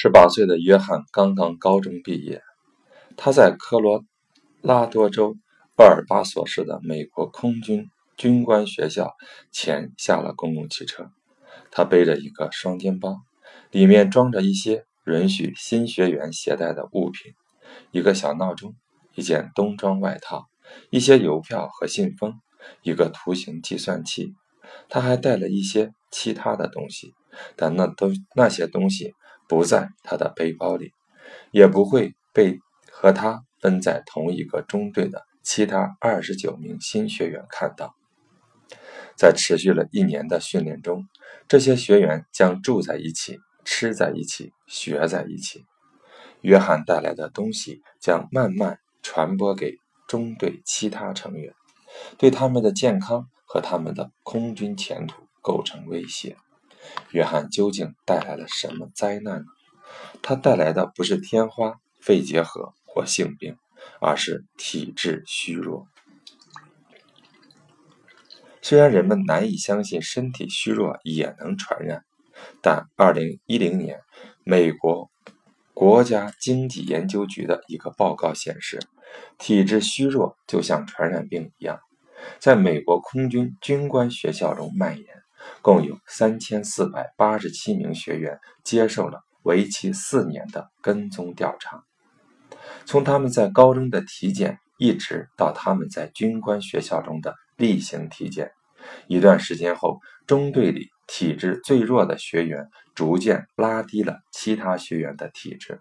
十八岁的约翰刚刚高中毕业，他在科罗拉多州厄尔巴索市的美国空军军官学校前下了公共汽车。他背着一个双肩包，里面装着一些允许新学员携带的物品：一个小闹钟，一件冬装外套，一些邮票和信封，一个图形计算器。他还带了一些其他的东西，但那都那些东西不在他的背包里，也不会被和他分在同一个中队的其他二十九名新学员看到。在持续了一年的训练中，这些学员将住在一起，吃在一起，学在一起。约翰带来的东西将慢慢传播给中队其他成员，对他们的健康和他们的空军前途构成威胁。约翰究竟带来了什么灾难呢？他带来的不是天花、肺结核或性病，而是体质虚弱。虽然人们难以相信身体虚弱也能传染，但2010年美国国家经济研究局的一个报告显示，体质虚弱就像传染病一样，在美国空军军官学校中蔓延。共有3487名学员接受了为期四年的跟踪调查，从他们在高中的体检一直到他们在军官学校中的例行体检。一段时间后，中队里体质最弱的学员逐渐拉低了其他学员的体质。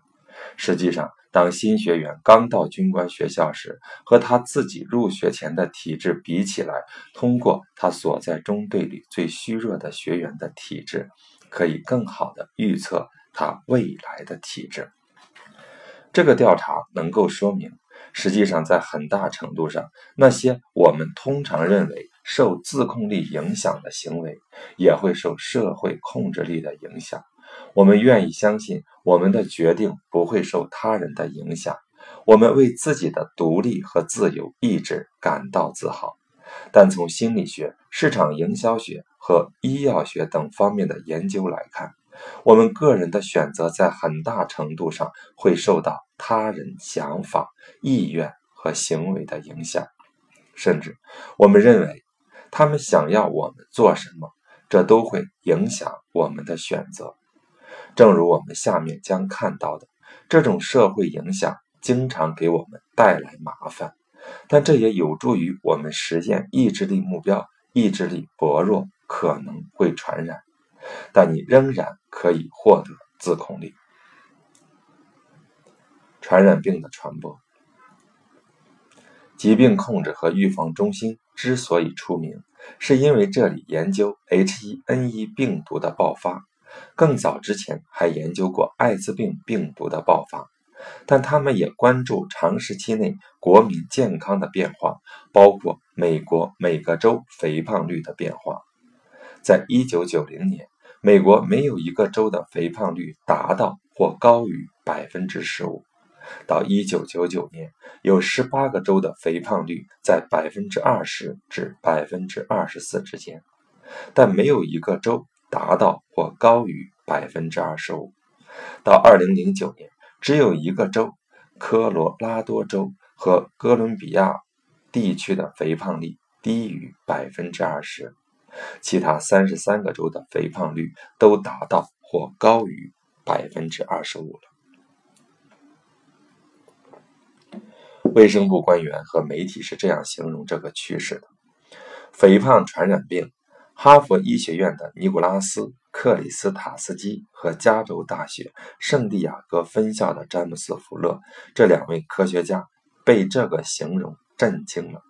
实际上，当新学员刚到军官学校时，和他自己入学前的体质比起来，通过他所在中队里最虚弱的学员的体质，可以更好地预测他未来的体质。这个调查能够说明，实际上在很大程度上，那些我们通常认为。受自控力影响的行为，也会受社会控制力的影响。我们愿意相信，我们的决定不会受他人的影响。我们为自己的独立和自由意志感到自豪。但从心理学、市场营销学和医药学等方面的研究来看，我们个人的选择在很大程度上会受到他人想法、意愿和行为的影响。甚至，我们认为。他们想要我们做什么，这都会影响我们的选择。正如我们下面将看到的，这种社会影响经常给我们带来麻烦，但这也有助于我们实现意志力目标。意志力薄弱可能会传染，但你仍然可以获得自控力。传染病的传播，疾病控制和预防中心。之所以出名，是因为这里研究 H1N1 病毒的爆发，更早之前还研究过艾滋病病毒的爆发。但他们也关注长时期内国民健康的变化，包括美国每个州肥胖率的变化。在1990年，美国没有一个州的肥胖率达到或高于百分之十五。到一九九九年，有十八个州的肥胖率在百分之二十至百分之二十四之间，但没有一个州达到或高于百分之二十五。到二零零九年，只有一个州——科罗拉多州和哥伦比亚地区的肥胖率低于百分之二十，其他三十三个州的肥胖率都达到或高于百分之二十五了。卫生部官员和媒体是这样形容这个趋势的：肥胖传染病。哈佛医学院的尼古拉斯·克里斯塔斯基和加州大学圣地亚哥分校的詹姆斯·福勒这两位科学家被这个形容震惊了。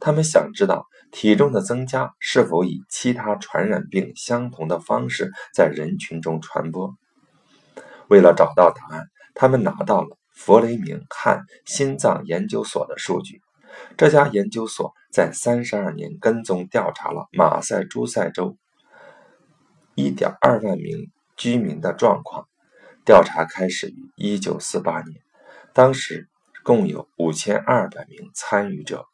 他们想知道体重的增加是否以其他传染病相同的方式在人群中传播。为了找到答案，他们拿到了。弗雷明汉心脏研究所的数据，这家研究所在三十二年跟踪调查了马赛诸塞州一点二万名居民的状况。调查开始于一九四八年，当时共有五千二百名参与者。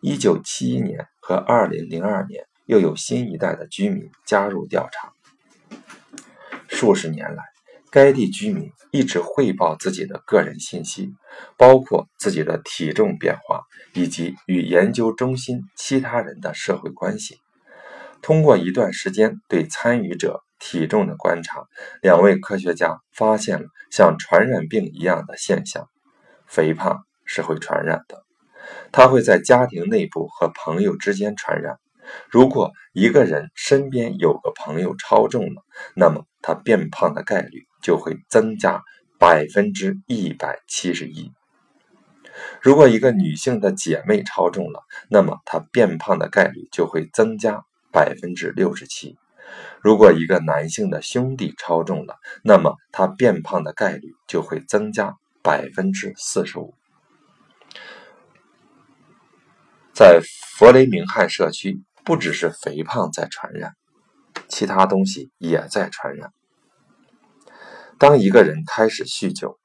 一九七一年和二零零二年又有新一代的居民加入调查。数十年来。该地居民一直汇报自己的个人信息，包括自己的体重变化以及与研究中心其他人的社会关系。通过一段时间对参与者体重的观察，两位科学家发现了像传染病一样的现象：肥胖是会传染的，它会在家庭内部和朋友之间传染。如果一个人身边有个朋友超重了，那么他变胖的概率就会增加百分之一百七十一。如果一个女性的姐妹超重了，那么她变胖的概率就会增加百分之六十七。如果一个男性的兄弟超重了，那么他变胖的概率就会增加百分之四十五。在弗雷明汉社区。不只是肥胖在传染，其他东西也在传染。当一个人开始酗酒，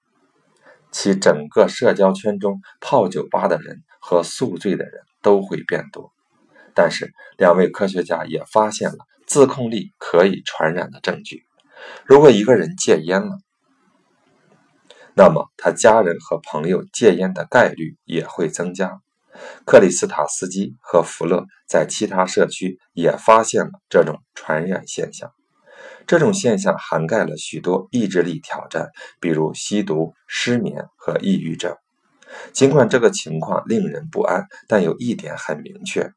其整个社交圈中泡酒吧的人和宿醉的人都会变多。但是，两位科学家也发现了自控力可以传染的证据。如果一个人戒烟了，那么他家人和朋友戒烟的概率也会增加。克里斯塔斯基和福勒在其他社区也发现了这种传染现象。这种现象涵盖了许多意志力挑战，比如吸毒、失眠和抑郁症。尽管这个情况令人不安，但有一点很明确：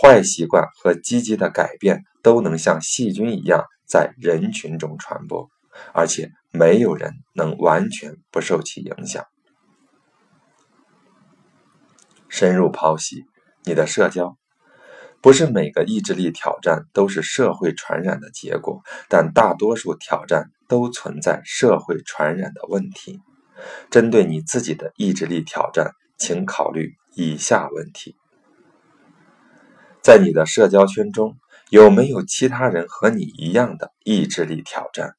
坏习惯和积极的改变都能像细菌一样在人群中传播，而且没有人能完全不受其影响。深入剖析你的社交，不是每个意志力挑战都是社会传染的结果，但大多数挑战都存在社会传染的问题。针对你自己的意志力挑战，请考虑以下问题：在你的社交圈中，有没有其他人和你一样的意志力挑战？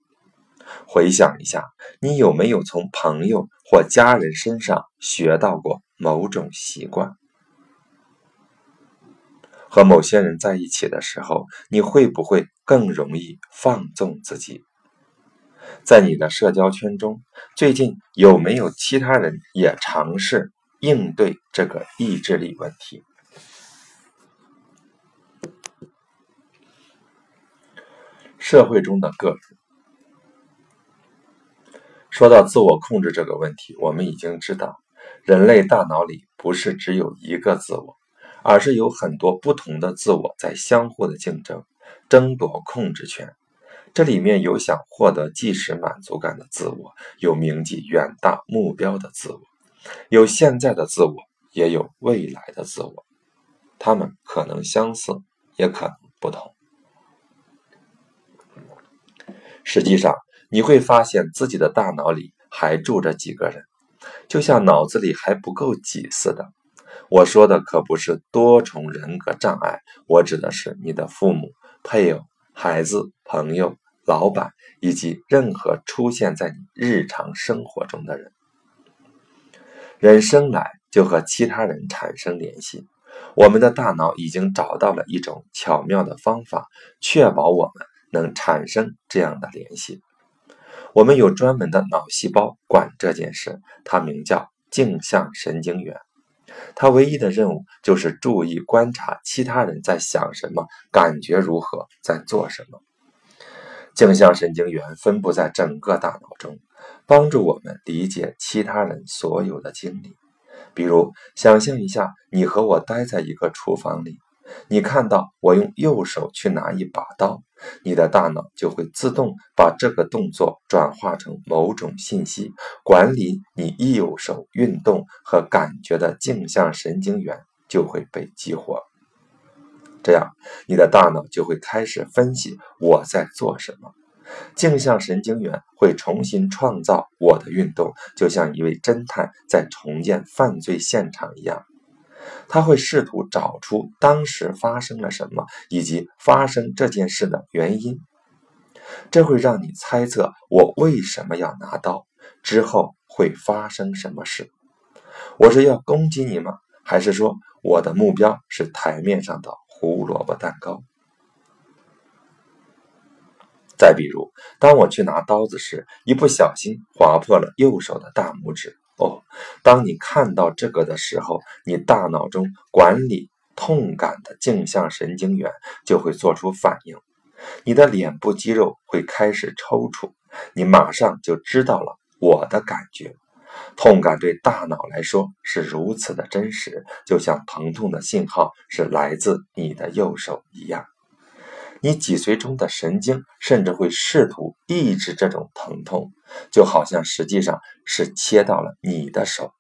回想一下，你有没有从朋友或家人身上学到过？某种习惯，和某些人在一起的时候，你会不会更容易放纵自己？在你的社交圈中，最近有没有其他人也尝试应对这个意志力问题？社会中的个人，说到自我控制这个问题，我们已经知道。人类大脑里不是只有一个自我，而是有很多不同的自我在相互的竞争、争夺控制权。这里面有想获得即时满足感的自我，有铭记远大目标的自我，有现在的自我，也有未来的自我。他们可能相似，也可能不同。实际上，你会发现自己的大脑里还住着几个人。就像脑子里还不够挤似的。我说的可不是多重人格障碍，我指的是你的父母、配偶、孩子、朋友、老板以及任何出现在你日常生活中的人。人生来就和其他人产生联系，我们的大脑已经找到了一种巧妙的方法，确保我们能产生这样的联系。我们有专门的脑细胞管这件事，它名叫镜像神经元。他唯一的任务就是注意观察其他人在想什么，感觉如何，在做什么。镜像神经元分布在整个大脑中，帮助我们理解其他人所有的经历。比如，想象一下，你和我待在一个厨房里。你看到我用右手去拿一把刀，你的大脑就会自动把这个动作转化成某种信息，管理你右手运动和感觉的镜像神经元就会被激活。这样，你的大脑就会开始分析我在做什么，镜像神经元会重新创造我的运动，就像一位侦探在重建犯罪现场一样。他会试图找出当时发生了什么，以及发生这件事的原因。这会让你猜测我为什么要拿刀，之后会发生什么事。我是要攻击你吗？还是说我的目标是台面上的胡萝卜蛋糕？再比如，当我去拿刀子时，一不小心划破了右手的大拇指。哦，当你看到这个的时候，你大脑中管理痛感的镜像神经元就会做出反应，你的脸部肌肉会开始抽搐，你马上就知道了我的感觉。痛感对大脑来说是如此的真实，就像疼痛的信号是来自你的右手一样。你脊髓中的神经甚至会试图抑制这种疼痛，就好像实际上是切到了你的手。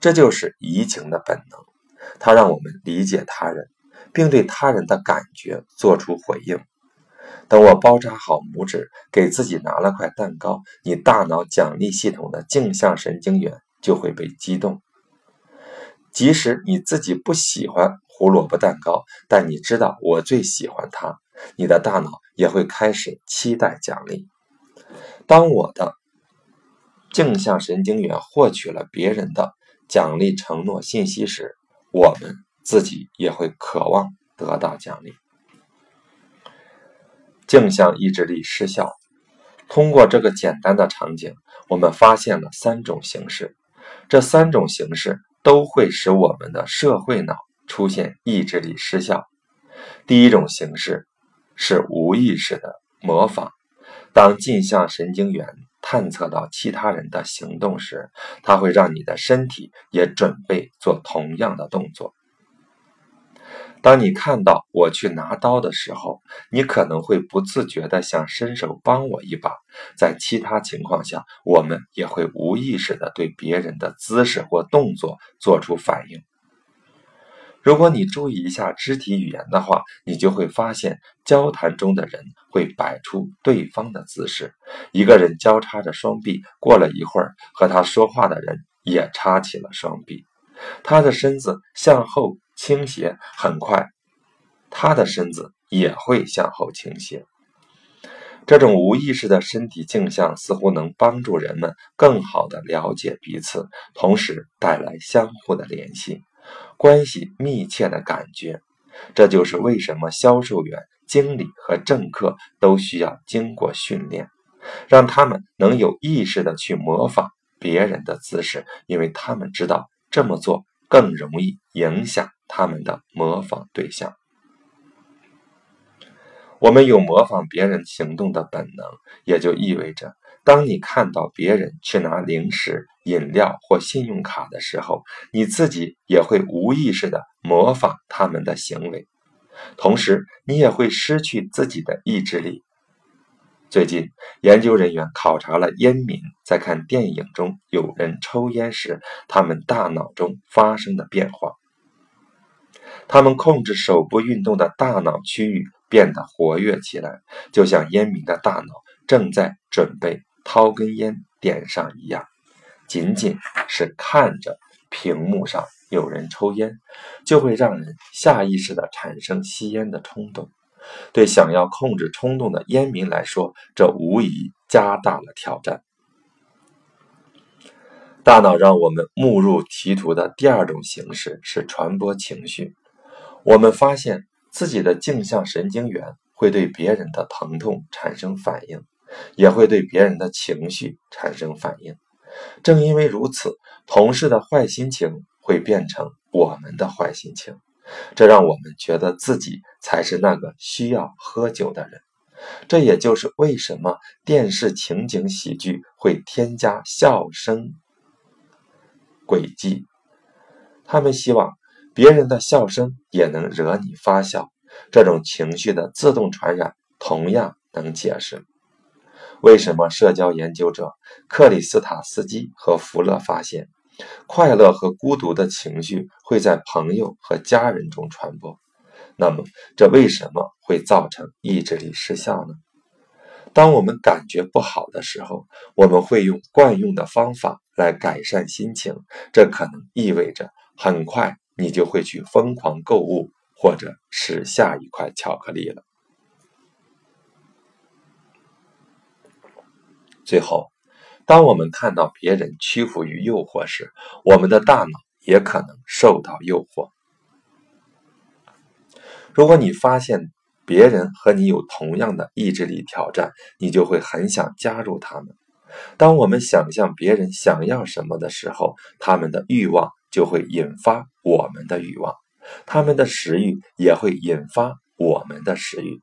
这就是移情的本能，它让我们理解他人，并对他人的感觉做出回应。等我包扎好拇指，给自己拿了块蛋糕，你大脑奖励系统的镜像神经元就会被激动。即使你自己不喜欢。胡萝卜蛋糕，但你知道我最喜欢它，你的大脑也会开始期待奖励。当我的镜像神经元获取了别人的奖励承诺信息时，我们自己也会渴望得到奖励。镜像意志力失效。通过这个简单的场景，我们发现了三种形式，这三种形式都会使我们的社会脑。出现意志力失效。第一种形式是无意识的模仿。当镜像神经元探测到其他人的行动时，它会让你的身体也准备做同样的动作。当你看到我去拿刀的时候，你可能会不自觉地想伸手帮我一把。在其他情况下，我们也会无意识地对别人的姿势或动作做出反应。如果你注意一下肢体语言的话，你就会发现，交谈中的人会摆出对方的姿势。一个人交叉着双臂，过了一会儿，和他说话的人也叉起了双臂，他的身子向后倾斜，很快，他的身子也会向后倾斜。这种无意识的身体镜像似乎能帮助人们更好地了解彼此，同时带来相互的联系。关系密切的感觉，这就是为什么销售员、经理和政客都需要经过训练，让他们能有意识的去模仿别人的姿势，因为他们知道这么做更容易影响他们的模仿对象。我们有模仿别人行动的本能，也就意味着。当你看到别人去拿零食、饮料或信用卡的时候，你自己也会无意识地模仿他们的行为，同时你也会失去自己的意志力。最近，研究人员考察了烟民在看电影中有人抽烟时，他们大脑中发生的变化。他们控制手部运动的大脑区域变得活跃起来，就像烟民的大脑正在准备。掏根烟点上一样，仅仅是看着屏幕上有人抽烟，就会让人下意识的产生吸烟的冲动。对想要控制冲动的烟民来说，这无疑加大了挑战。大脑让我们目入歧途的第二种形式是传播情绪。我们发现自己的镜像神经元会对别人的疼痛产生反应。也会对别人的情绪产生反应。正因为如此，同事的坏心情会变成我们的坏心情，这让我们觉得自己才是那个需要喝酒的人。这也就是为什么电视情景喜剧会添加笑声轨迹。他们希望别人的笑声也能惹你发笑。这种情绪的自动传染同样能解释。为什么社交研究者克里斯塔斯基和福勒发现，快乐和孤独的情绪会在朋友和家人中传播？那么，这为什么会造成意志力失效呢？当我们感觉不好的时候，我们会用惯用的方法来改善心情，这可能意味着很快你就会去疯狂购物或者吃下一块巧克力了。最后，当我们看到别人屈服于诱惑时，我们的大脑也可能受到诱惑。如果你发现别人和你有同样的意志力挑战，你就会很想加入他们。当我们想象别人想要什么的时候，他们的欲望就会引发我们的欲望，他们的食欲也会引发我们的食欲。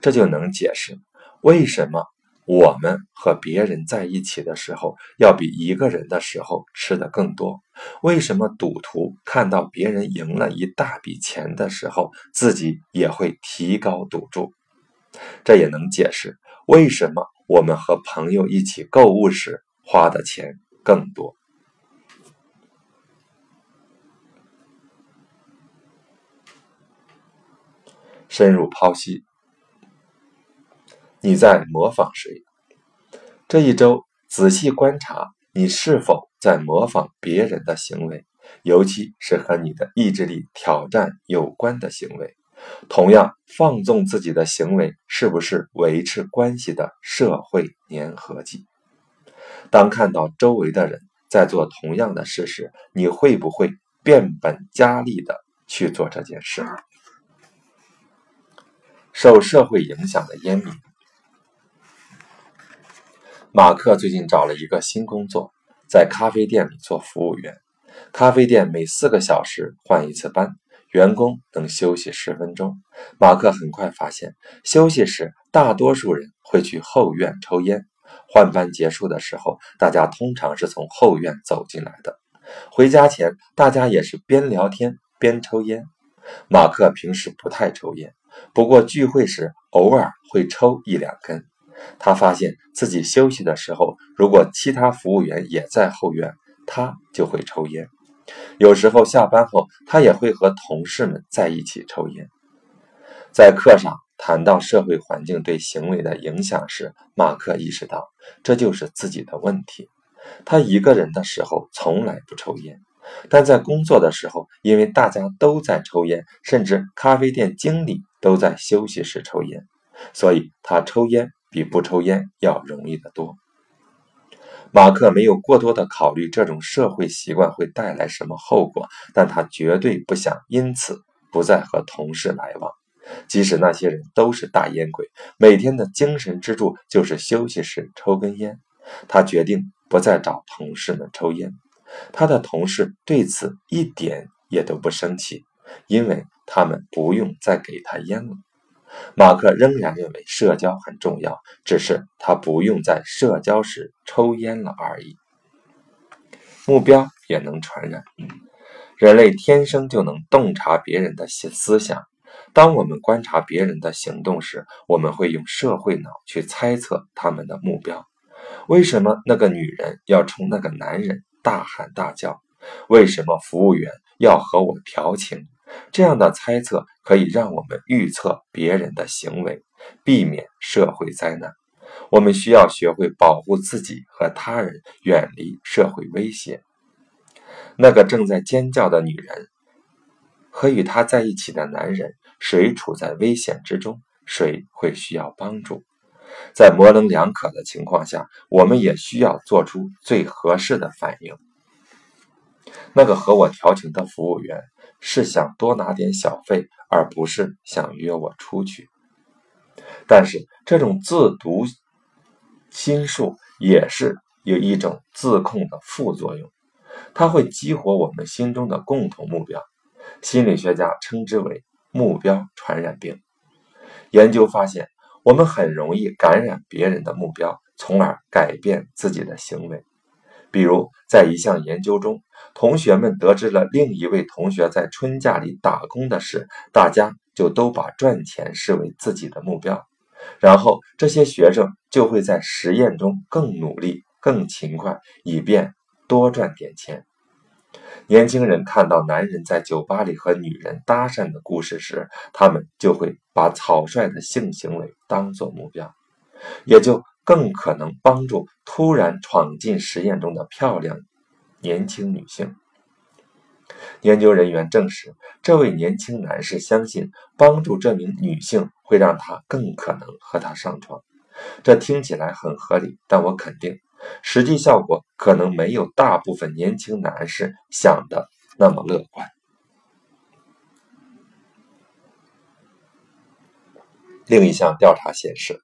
这就能解释为什么。我们和别人在一起的时候，要比一个人的时候吃的更多。为什么赌徒看到别人赢了一大笔钱的时候，自己也会提高赌注？这也能解释为什么我们和朋友一起购物时花的钱更多。深入剖析。你在模仿谁？这一周仔细观察，你是否在模仿别人的行为，尤其是和你的意志力挑战有关的行为。同样，放纵自己的行为是不是维持关系的社会粘合剂？当看到周围的人在做同样的事时，你会不会变本加厉的去做这件事？受社会影响的烟民。马克最近找了一个新工作，在咖啡店里做服务员。咖啡店每四个小时换一次班，员工能休息十分钟。马克很快发现，休息时大多数人会去后院抽烟。换班结束的时候，大家通常是从后院走进来的。回家前，大家也是边聊天边抽烟。马克平时不太抽烟，不过聚会时偶尔会抽一两根。他发现自己休息的时候，如果其他服务员也在后院，他就会抽烟。有时候下班后，他也会和同事们在一起抽烟。在课上谈到社会环境对行为的影响时，马克意识到这就是自己的问题。他一个人的时候从来不抽烟，但在工作的时候，因为大家都在抽烟，甚至咖啡店经理都在休息时抽烟，所以他抽烟。比不抽烟要容易得多。马克没有过多的考虑这种社会习惯会带来什么后果，但他绝对不想因此不再和同事来往，即使那些人都是大烟鬼，每天的精神支柱就是休息时抽根烟。他决定不再找同事们抽烟，他的同事对此一点也都不生气，因为他们不用再给他烟了。马克仍然认为社交很重要，只是他不用在社交时抽烟了而已。目标也能传染，人类天生就能洞察别人的思想。当我们观察别人的行动时，我们会用社会脑去猜测他们的目标。为什么那个女人要冲那个男人大喊大叫？为什么服务员要和我调情？这样的猜测可以让我们预测别人的行为，避免社会灾难。我们需要学会保护自己和他人，远离社会威胁。那个正在尖叫的女人和与她在一起的男人，谁处在危险之中？谁会需要帮助？在模棱两可的情况下，我们也需要做出最合适的反应。那个和我调情的服务员。是想多拿点小费，而不是想约我出去。但是这种自读心术也是有一种自控的副作用，它会激活我们心中的共同目标。心理学家称之为目标传染病。研究发现，我们很容易感染别人的目标，从而改变自己的行为。比如，在一项研究中，同学们得知了另一位同学在春假里打工的事，大家就都把赚钱视为自己的目标，然后这些学生就会在实验中更努力、更勤快，以便多赚点钱。年轻人看到男人在酒吧里和女人搭讪的故事时，他们就会把草率的性行为当作目标，也就。更可能帮助突然闯进实验中的漂亮年轻女性。研究人员证实，这位年轻男士相信帮助这名女性会让他更可能和她上床。这听起来很合理，但我肯定，实际效果可能没有大部分年轻男士想的那么乐观。另一项调查显示，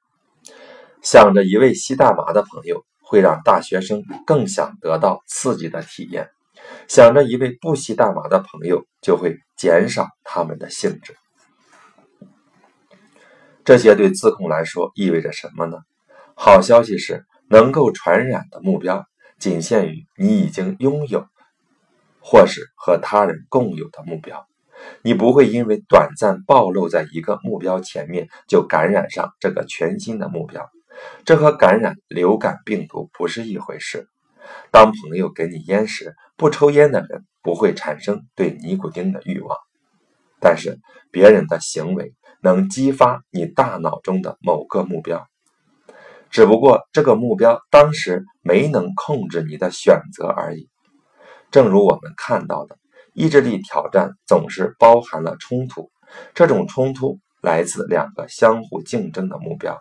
想着一位吸大麻的朋友会让大学生更想得到刺激的体验，想着一位不吸大麻的朋友就会减少他们的兴致。这些对自控来说意味着什么呢？好消息是，能够传染的目标仅限于你已经拥有或是和他人共有的目标。你不会因为短暂暴露在一个目标前面就感染上这个全新的目标，这和感染流感病毒不是一回事。当朋友给你烟时，不抽烟的人不会产生对尼古丁的欲望，但是别人的行为能激发你大脑中的某个目标，只不过这个目标当时没能控制你的选择而已。正如我们看到的。意志力挑战总是包含了冲突，这种冲突来自两个相互竞争的目标。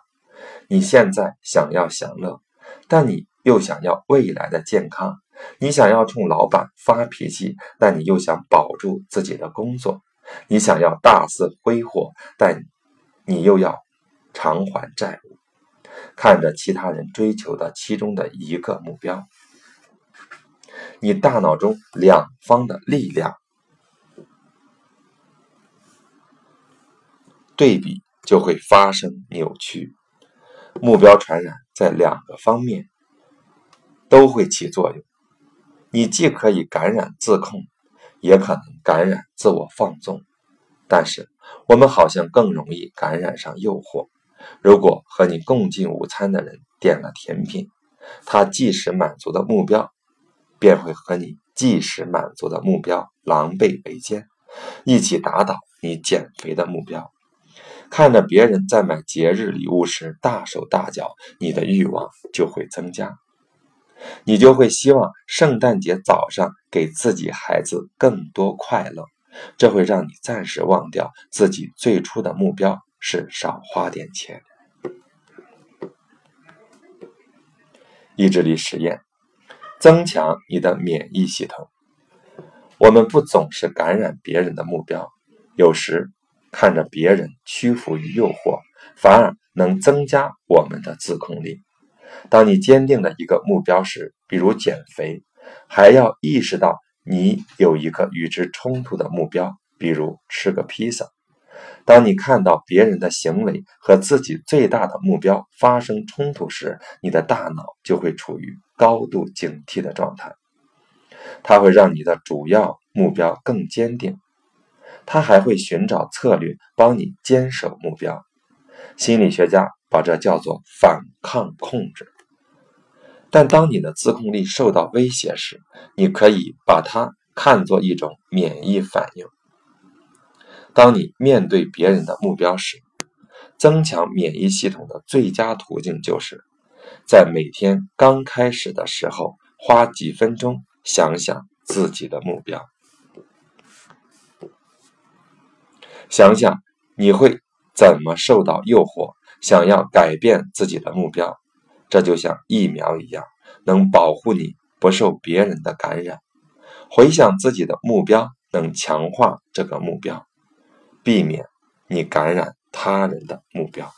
你现在想要享乐，但你又想要未来的健康；你想要冲老板发脾气，但你又想保住自己的工作；你想要大肆挥霍，但你又要偿还债务。看着其他人追求的其中的一个目标。你大脑中两方的力量对比就会发生扭曲，目标传染在两个方面都会起作用。你既可以感染自控，也可能感染自我放纵。但是我们好像更容易感染上诱惑。如果和你共进午餐的人点了甜品，他即时满足的目标。便会和你即时满足的目标狼狈为奸，一起打倒你减肥的目标。看着别人在买节日礼物时大手大脚，你的欲望就会增加，你就会希望圣诞节早上给自己孩子更多快乐。这会让你暂时忘掉自己最初的目标是少花点钱。意志力实验。增强你的免疫系统。我们不总是感染别人的目标，有时看着别人屈服于诱惑，反而能增加我们的自控力。当你坚定了一个目标时，比如减肥，还要意识到你有一个与之冲突的目标，比如吃个披萨。当你看到别人的行为和自己最大的目标发生冲突时，你的大脑就会处于高度警惕的状态。它会让你的主要目标更坚定，他还会寻找策略帮你坚守目标。心理学家把这叫做反抗控制。但当你的自控力受到威胁时，你可以把它看作一种免疫反应。当你面对别人的目标时，增强免疫系统的最佳途径就是在每天刚开始的时候花几分钟想想自己的目标，想想你会怎么受到诱惑，想要改变自己的目标。这就像疫苗一样，能保护你不受别人的感染。回想自己的目标，能强化这个目标。避免你感染他人的目标。